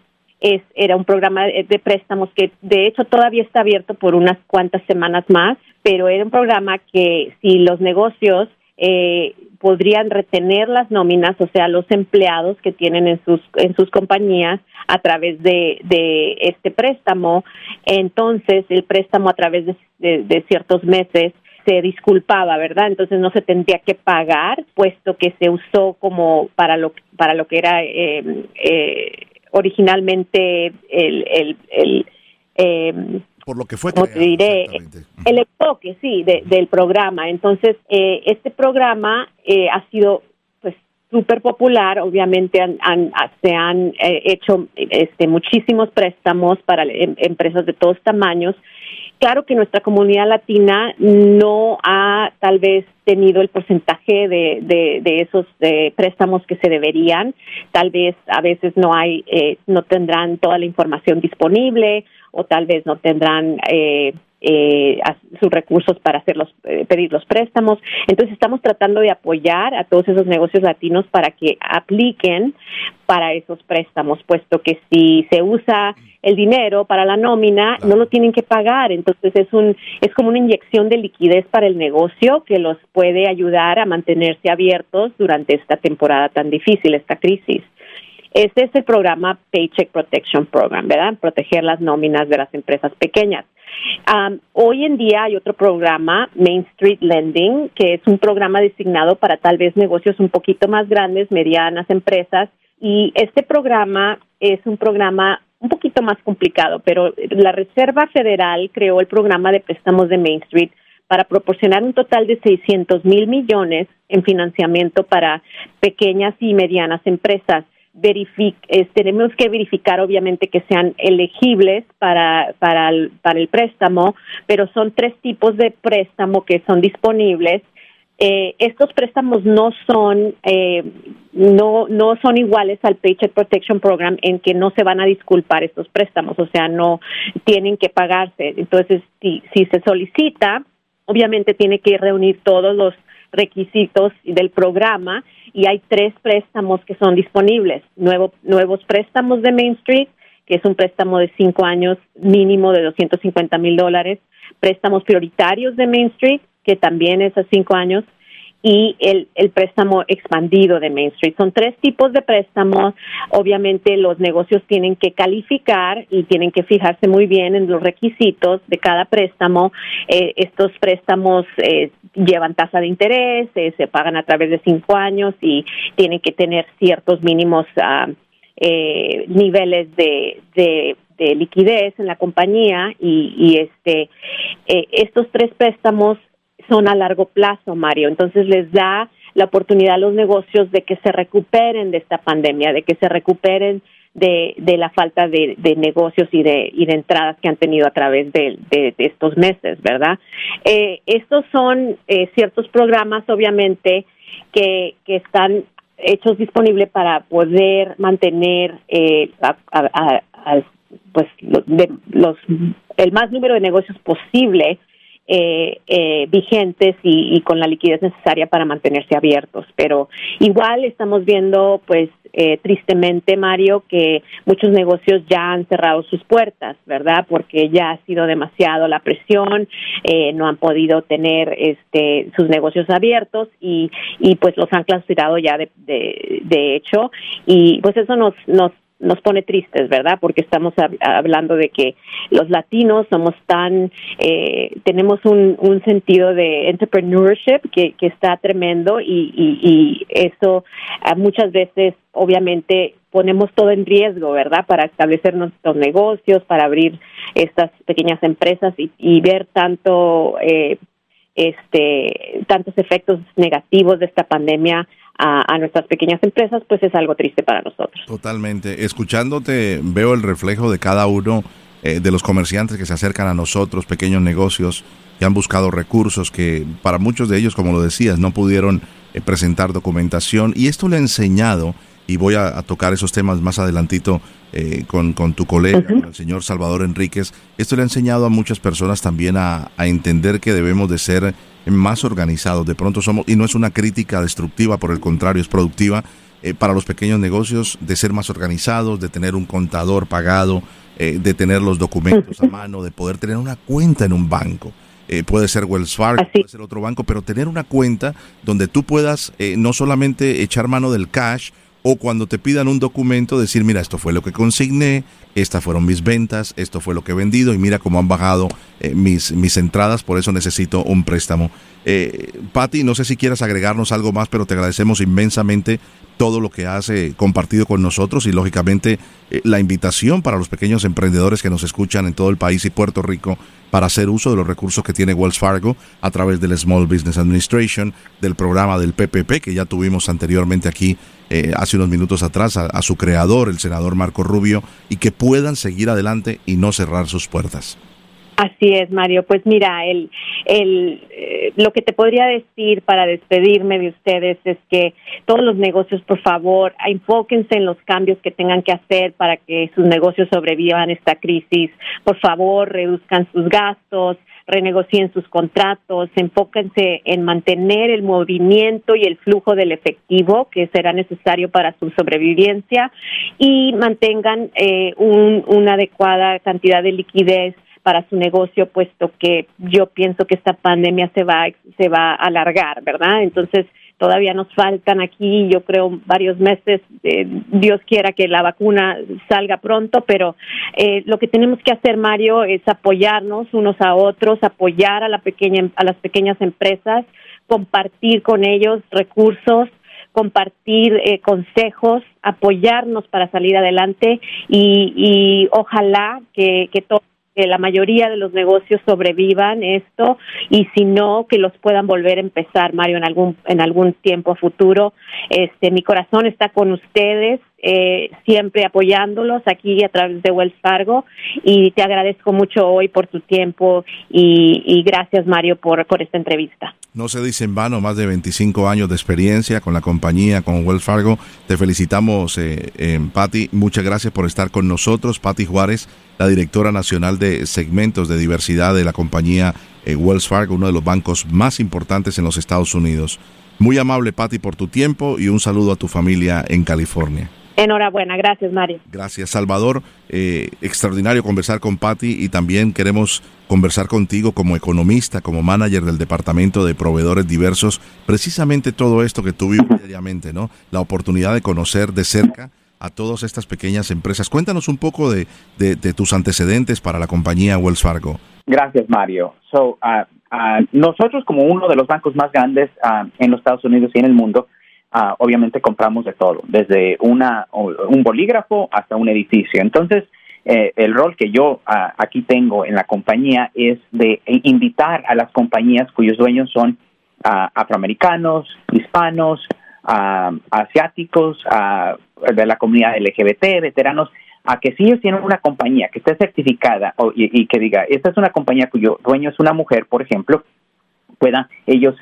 es, era un programa de, préstamos que de hecho todavía está abierto por unas cuantas semanas más, pero era un programa que si los negocios eh, podrían retener las nóminas, o sea, los empleados que tienen en sus en sus compañías a través de, de este préstamo, entonces el préstamo a través de, de, ciertos meses se disculpaba, ¿verdad? Entonces no se tendría que pagar, puesto que se usó como para lo para lo que era eh, eh, originalmente el, el, el em, por lo que fue como te diré el enfoque sí del programa. Entonces eh, este programa eh, ha sido pues súper popular. Obviamente han, se han eh, hecho este muchísimos préstamos para em, empresas de todos tamaños Claro que nuestra comunidad latina no ha tal vez tenido el porcentaje de, de, esos préstamos que se deberían. Tal vez a veces no hay, eh, no tendrán toda la información disponible o tal vez no tendrán eh, eh, sus recursos para hacer los, eh, pedir los préstamos. Entonces estamos tratando de apoyar a todos esos negocios latinos para que apliquen para esos préstamos, puesto que si se usa el dinero para la nómina, no lo tienen que pagar. Entonces es un es como una inyección de liquidez para el negocio que los puede ayudar a mantenerse abiertos durante esta temporada tan difícil, esta crisis. Ese es el programa Paycheck Protection Program, ¿verdad? Proteger las nóminas de las empresas pequeñas. Hoy en día hay otro programa, Main Street Lending, que es un programa designado para tal vez negocios un poquito más grandes, medianas empresas, y este programa es un programa un poquito más complicado, pero la Reserva Federal creó el programa de préstamos de Main Street para proporcionar un total de 600 mil millones en financiamiento para pequeñas y medianas empresas. Tenemos que verificar obviamente que sean elegibles para, para, el, para el préstamo, pero son tres tipos de préstamo que son disponibles eh, estos préstamos no son eh, no no son iguales al Paycheck Protection Program en que no se van a disculpar estos préstamos, o sea, no tienen que pagarse. Entonces, si, si se solicita, obviamente tiene que reunir todos los requisitos del programa y hay tres préstamos que son disponibles. Nuevo, nuevos préstamos de Main Street, que es un préstamo de cinco años mínimo de 250 mil dólares. Préstamos prioritarios de Main Street, que también es a cinco años, y el, el préstamo expandido de Main Street. Son tres tipos de préstamos. Obviamente los negocios tienen que calificar y tienen que fijarse muy bien en los requisitos de cada préstamo. Eh, estos préstamos eh, llevan tasa de interés, eh, se pagan a través de cinco años y tienen que tener ciertos mínimos uh, niveles de, de de liquidez en la compañía y, y este estos tres préstamos son a largo plazo, Mario. Entonces les da la oportunidad a los negocios de que se recuperen de esta pandemia, de que se recuperen de, de la falta de, de negocios y de, y de entradas que han tenido a través de, de estos meses, ¿verdad? Eh, estos son eh, ciertos programas, obviamente, que, que están hechos disponibles para poder mantener eh, pues de, los el más número de negocios posible eh, eh, vigentes y, con la liquidez necesaria para mantenerse abiertos. Pero igual estamos viendo, pues, eh, tristemente, Mario, que muchos negocios ya han cerrado sus puertas, ¿verdad? Porque ya ha sido demasiado la presión, eh, no han podido tener este, sus negocios abiertos y, y pues los han clausurado ya de, de, de hecho. Y pues eso nos, nos nos pone tristes, ¿verdad? Porque estamos hablando de que los latinos somos tan, eh, tenemos un, un, sentido de entrepreneurship que, que está tremendo y, y, eso ah, muchas veces, obviamente, ponemos todo en riesgo, ¿verdad? Para establecer nuestros negocios, para abrir estas pequeñas empresas y, y ver tanto, eh, este, tantos efectos negativos de esta pandemia a, nuestras pequeñas empresas, pues es algo triste para nosotros. Totalmente. Escuchándote, veo el reflejo de cada uno eh, de los comerciantes que se acercan a nosotros, pequeños negocios que han buscado recursos que para muchos de ellos, como lo decías, no pudieron eh, presentar documentación. Y esto le ha enseñado, y voy a, tocar esos temas más adelantito eh, con, con, tu colega, el señor Salvador Enríquez, esto le ha enseñado a muchas personas también a, a entender que debemos de ser más organizados. De pronto somos, y no es una crítica destructiva, por el contrario, es productiva eh, para los pequeños negocios de ser más organizados, de tener un contador pagado, eh, de tener los documentos a mano, de poder tener una cuenta en un banco. Eh, puede ser Wells Fargo, puede ser otro banco, pero tener una cuenta donde tú puedas no solamente echar mano del cash, o cuando te pidan un documento decir, mira, esto fue lo que consigné, estas fueron mis ventas, esto fue lo que he vendido y mira cómo han bajado eh, mis, mis entradas, por eso necesito un préstamo. Eh, no sé si quieras agregarnos algo más, pero te agradecemos inmensamente todo lo que has eh, compartido con nosotros y lógicamente eh, la invitación para los pequeños emprendedores que nos escuchan en todo el país y Puerto Rico para hacer uso de los recursos que tiene Wells Fargo a través del Small Business Administration, del programa del PPP que ya tuvimos anteriormente aquí eh, hace unos minutos atrás a, su creador, el senador Marco Rubio, y que puedan seguir adelante y no cerrar sus puertas. Así es, Mario. Pues mira, el, el, eh, lo que te podría decir para despedirme de ustedes es que todos los negocios, por favor, enfóquense en los cambios que tengan que hacer para que sus negocios sobrevivan esta crisis. Por favor, reduzcan sus gastos, renegocien sus contratos, enfóquense en mantener el movimiento y el flujo del efectivo que será necesario para su sobrevivencia y mantengan eh, un, una adecuada cantidad de liquidez para su negocio, puesto que yo pienso que esta pandemia se va, se va a alargar, ¿verdad? Entonces, todavía nos faltan aquí, yo creo, varios meses. Eh, Dios quiera que la vacuna salga pronto, pero eh, lo que tenemos que hacer, Mario, es apoyarnos unos a otros, apoyar a, la pequeña, a las pequeñas empresas, compartir con ellos recursos, compartir eh, consejos, apoyarnos para salir adelante y, y ojalá que, que que la mayoría de los negocios sobrevivan esto y si no que los puedan volver a empezar Mario en algún en algún tiempo futuro. Este mi corazón está con ustedes eh, siempre apoyándolos aquí a través de Wells Fargo y te agradezco mucho hoy por tu tiempo y, gracias Mario por, por esta entrevista. No se dice en vano, más de 25 años de experiencia con la compañía, con Wells Fargo. Te felicitamos, eh, eh, Patti. Muchas gracias por estar con nosotros. Patti Juárez, la directora nacional de segmentos de diversidad de la compañía eh, Wells Fargo, uno de los bancos más importantes en los Estados Unidos. Muy amable, Patti, por tu tiempo y un saludo a tu familia en California. Enhorabuena, gracias Mario. Gracias Salvador, eh, extraordinario conversar con Patti y también queremos conversar contigo como economista, como manager del Departamento de Proveedores Diversos, precisamente todo esto que tú vives (laughs) diariamente, ¿no? La oportunidad de conocer de cerca a todas estas pequeñas empresas. Cuéntanos un poco de, tus antecedentes para la compañía Wells Fargo. Gracias, Mario. So, uh, uh, nosotros como uno de los bancos más grandes uh, en los Estados Unidos y en el mundo, obviamente compramos de todo, desde una, un bolígrafo hasta un edificio. Entonces, eh, el rol que yo aquí tengo en la compañía es de invitar a las compañías cuyos dueños son afroamericanos, hispanos, asiáticos, de la comunidad LGBT, veteranos, a que si ellos tienen una compañía que esté certificada y, que diga, esta es una compañía cuyo dueño es una mujer, por ejemplo, puedan ellos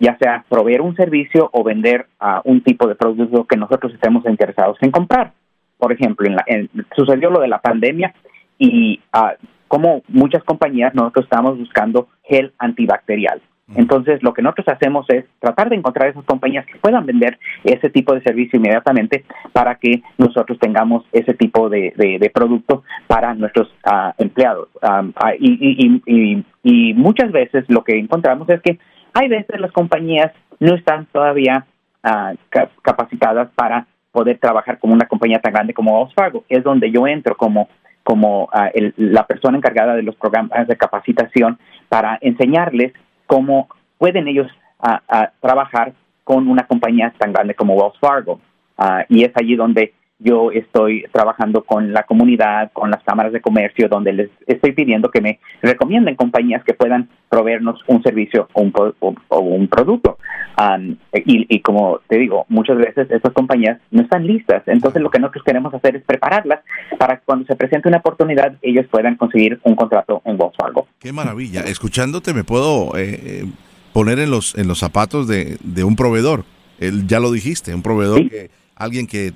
ya sea proveer un servicio o vender a un tipo de producto que nosotros estemos interesados en comprar. Por ejemplo, en sucedió lo de la pandemia y uh, como muchas compañías nosotros estamos buscando gel antibacterial. Entonces, lo que nosotros hacemos es tratar de encontrar esas compañías que puedan vender ese tipo de servicio inmediatamente para que nosotros tengamos ese tipo de, de, producto para nuestros ah, empleados. Y, y, y, muchas veces lo que encontramos es que hay veces las compañías no están todavía ah, capacitadas para poder trabajar como una compañía tan grande como Wells Fargo. Es donde yo entro como como la persona encargada de los programas de capacitación para enseñarles cómo pueden ellos a, trabajar con una compañía tan grande como Wells Fargo. Y es allí donde yo estoy trabajando con la comunidad, con las cámaras de comercio, donde les estoy pidiendo que me recomienden compañías que puedan proveernos un servicio o un, o, un producto. y, y, como te digo, muchas veces estas compañías no están listas. Entonces lo que nosotros queremos hacer es prepararlas para que cuando se presente una oportunidad ellos puedan conseguir un contrato en Volkswagen. Qué maravilla. Escuchándote me puedo eh, eh, poner en los, en los zapatos de, de un proveedor. El, ya lo dijiste, un proveedor que alguien que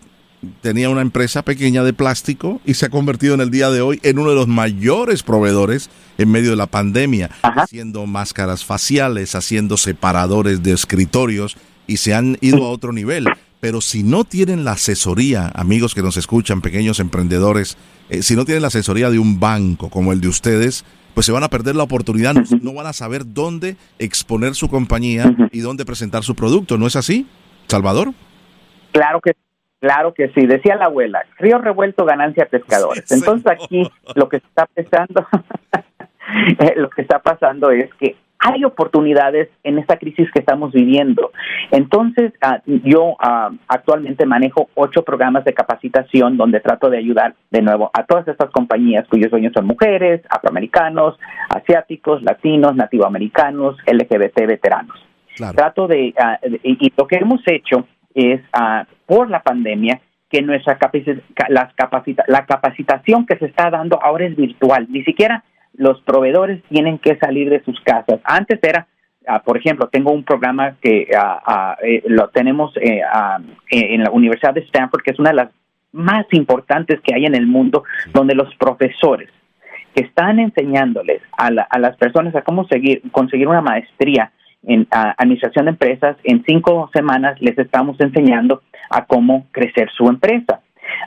tenía una empresa pequeña de plástico y se ha convertido en el día de hoy en uno de los mayores proveedores en medio de la pandemia, haciendo máscaras faciales, haciendo separadores de escritorios y se han ido a otro nivel. Pero si no tienen la asesoría, amigos que nos escuchan, pequeños emprendedores, eh, si no tienen la asesoría de un banco como el de ustedes, pues se van a perder la oportunidad, no, van a saber dónde exponer su compañía y dónde presentar su producto, ¿no es así, Salvador? Claro que Claro que sí, decía la abuela, río revuelto, ganancia pescadores. Entonces aquí lo que está pasando, (laughs) eh, lo que está pasando es que hay oportunidades en esta crisis que estamos viviendo. Entonces, ah, yo ah, actualmente manejo ocho programas de capacitación donde trato de ayudar de nuevo a todas estas compañías cuyos dueños son mujeres, afroamericanos, asiáticos, latinos, nativoamericanos, LGBT, veteranos. Trato de, ah, y, lo que hemos hecho es por la pandemia que nuestra las capacita la capacitación que se está dando ahora es virtual. Ni siquiera los proveedores tienen que salir de sus casas. Antes era, ah, por ejemplo, tengo un programa que ah, ah, eh, lo tenemos eh, en la Universidad de Stanford, que es una de las más importantes que hay en el mundo, donde los profesores que están enseñándoles a, a las personas a cómo seguir, conseguir una maestría en administración de empresas, en cinco semanas les estamos enseñando a cómo crecer su empresa.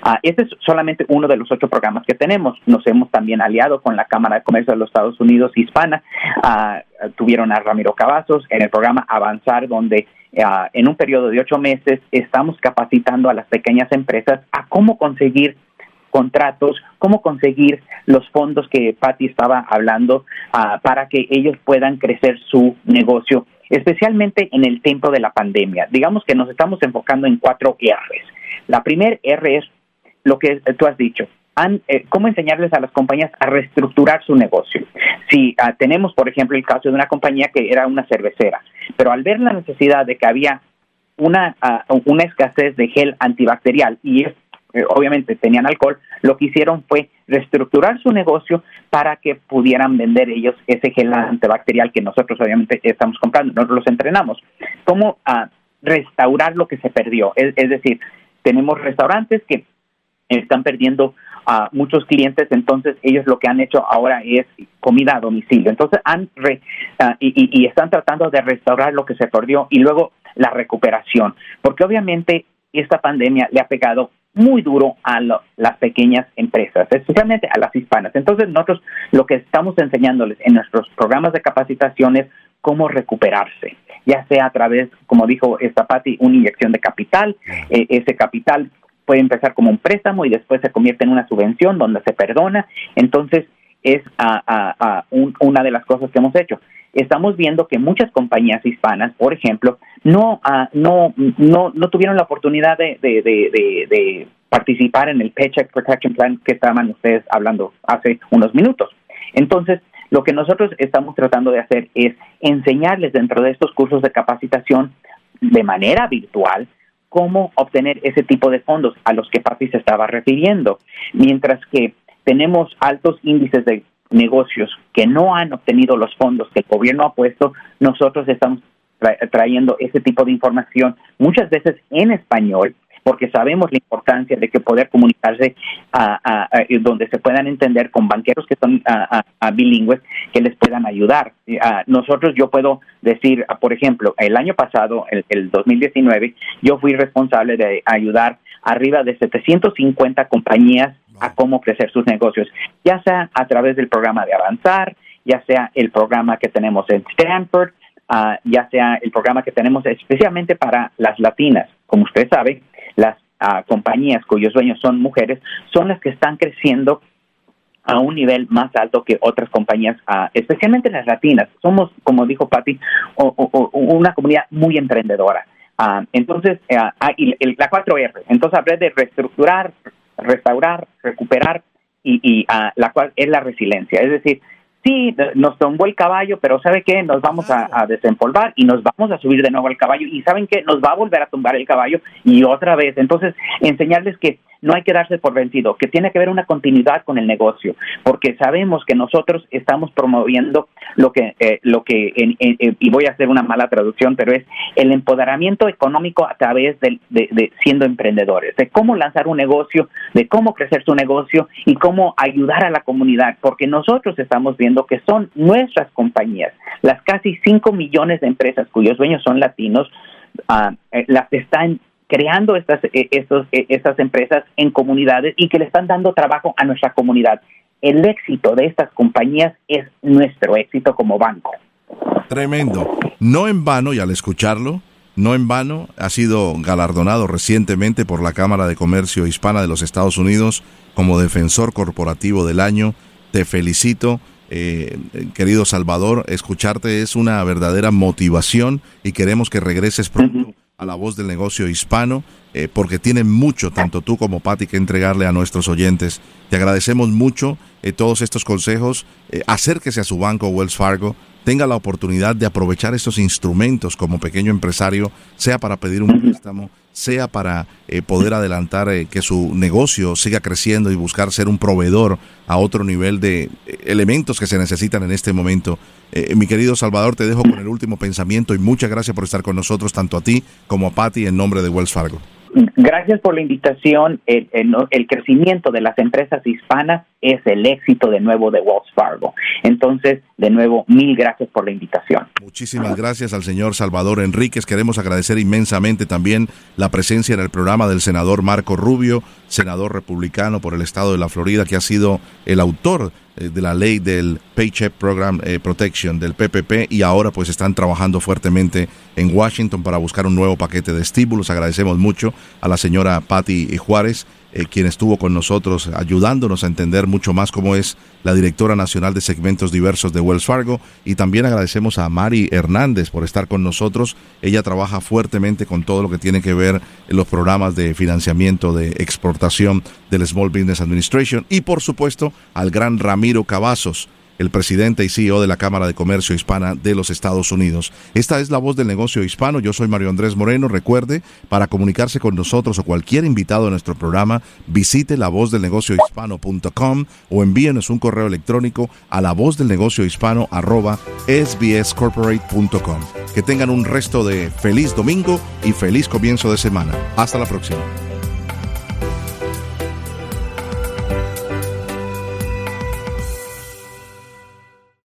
Uh, este es solamente uno de los ocho programas que tenemos. Nos hemos también aliado con la Cámara de Comercio de los Estados Unidos Hispana. tuvieron a Ramiro Cavazos en el programa Avanzar, donde ah, en un periodo de ocho meses estamos capacitando a las pequeñas empresas a cómo conseguir contratos, cómo conseguir los fondos que Patti estaba hablando ah, para que ellos puedan crecer su negocio, especialmente en el tiempo de la pandemia. Digamos que nos estamos enfocando en cuatro R's. La primera R es lo que tú has dicho, eh, cómo enseñarles a las compañías a reestructurar su negocio. Si ah, tenemos, por ejemplo, el caso de una compañía que era una cervecera, pero al ver la necesidad de que había una, ah, una escasez de gel antibacterial y eh, obviamente tenían alcohol, lo que hicieron fue reestructurar su negocio para que pudieran vender ellos ese gel antibacterial que nosotros obviamente estamos comprando, nosotros los entrenamos. ¿Cómo uh, restaurar lo que se perdió? Es, decir, tenemos restaurantes que están perdiendo a muchos clientes, entonces ellos lo que han hecho ahora es comida a domicilio. Entonces han ah, y, están tratando de restaurar lo que se perdió y luego la recuperación, porque obviamente esta pandemia le ha pegado muy duro a las pequeñas empresas, especialmente a las hispanas. Entonces nosotros lo que estamos enseñándoles en nuestros programas de capacitación es cómo recuperarse, ya sea a través, como dijo esta Patti, una inyección de capital, eh, ese capital puede empezar como un préstamo y después se convierte en una subvención donde se perdona. Entonces, es a, una de las cosas que hemos hecho. Estamos viendo que muchas compañías hispanas, por ejemplo, no, no, no, no tuvieron la oportunidad de, de, de, participar en el Paycheck Protection Plan que estaban ustedes hablando hace unos minutos. Entonces, lo que nosotros estamos tratando de hacer es enseñarles dentro de estos cursos de capacitación de manera virtual cómo obtener ese tipo de fondos a los que Papi se estaba refiriendo. Mientras que tenemos altos índices de negocios que no han obtenido los fondos que el gobierno ha puesto, nosotros estamos trayendo ese tipo de información muchas veces en español porque sabemos la importancia de que poder comunicarse a, donde se puedan entender con banqueros que son bilingües que les puedan ayudar. nosotros, yo puedo decir, por ejemplo, el año pasado, el, el 2019, yo fui responsable de ayudar arriba de 750 compañías a cómo crecer sus negocios, ya sea a través del programa de Avanzar, ya sea el programa que tenemos en Stanford, uh, ya sea el programa que tenemos especialmente para las latinas. Como usted sabe, las ah, compañías cuyos dueños son mujeres son las que están creciendo a un nivel más alto que otras compañías, ah, especialmente las latinas. Somos, como dijo Patti, una comunidad muy emprendedora. Ah, entonces, y la 4R, entonces hablé de reestructurar, restaurar, recuperar y, y la cual es la resiliencia. Es decir, sí, nos tumbó el caballo, pero ¿sabe qué? Nos vamos a, a, desempolvar y nos vamos a subir de nuevo al caballo y ¿saben qué? Nos va a volver a tumbar el caballo y otra vez. Entonces, enseñarles que no hay que darse por vencido, que tiene que haber una continuidad con el negocio, porque sabemos que nosotros estamos promoviendo lo que, eh, lo que y voy a hacer una mala traducción, pero es el empoderamiento económico a través de, de, siendo emprendedores, de cómo lanzar un negocio, de cómo crecer su negocio y cómo ayudar a la comunidad, porque nosotros estamos viendo que son nuestras compañías, las casi 5 millones de empresas cuyos dueños son latinos, uh, las están creando estas, eh, eh, estas empresas en comunidades y que le están dando trabajo a nuestra comunidad. El éxito de estas compañías es nuestro éxito como banco. Tremendo. No en vano, y al escucharlo, no en vano, ha sido galardonado recientemente por la Cámara de Comercio Hispana de los Estados Unidos como defensor corporativo del año. Te felicito. Eh, querido Salvador, escucharte es una verdadera motivación y queremos que regreses pronto a la voz del negocio hispano, eh, porque tienen mucho, tanto tú como Patti, que entregarle a nuestros oyentes. Te agradecemos mucho eh, todos estos consejos. Acérquese a su banco Wells Fargo, tenga la oportunidad de aprovechar estos instrumentos como pequeño empresario, sea para pedir un préstamo, sea para poder adelantar que su negocio siga creciendo y buscar ser un proveedor a otro nivel de elementos que se necesitan en este momento eh, mi querido Salvador, te dejo con el último pensamiento y muchas gracias por estar con nosotros, tanto a ti como a Patti, en nombre de Wells Fargo. Gracias por la invitación. El, crecimiento de las empresas hispanas es el éxito de nuevo de Wells Fargo. Entonces, de nuevo, mil gracias por la invitación. Muchísimas gracias al señor Salvador Enríquez. Queremos agradecer inmensamente también la presencia en el programa del senador Marco Rubio, senador republicano por el estado de la Florida, que ha sido el autor de la ley del Paycheck Program eh, Protection, del PPP, y ahora pues están trabajando fuertemente en Washington para buscar un nuevo paquete de estímulos. Agradecemos mucho a la señora Patty Juárez eh, quien estuvo con nosotros ayudándonos a entender mucho más cómo es la directora nacional de segmentos diversos de Wells Fargo. Y también agradecemos a Mari Hernández por estar con nosotros. Ella trabaja fuertemente con todo lo que tiene que ver en los programas de financiamiento de exportación del Small Business Administration. Y por supuesto al gran Ramiro Cavazos el presidente y CEO de la Cámara de Comercio Hispana de los Estados Unidos. Esta es la voz del negocio hispano. Yo soy Mario Andrés Moreno. Recuerde, para comunicarse con nosotros o cualquier invitado a nuestro programa, visite la voz del negocio hispano.com o envíenos un correo electrónico a la voz del negocio hispano arroba sbscorporate.com. Que tengan un resto de feliz domingo y feliz comienzo de semana. Hasta la próxima.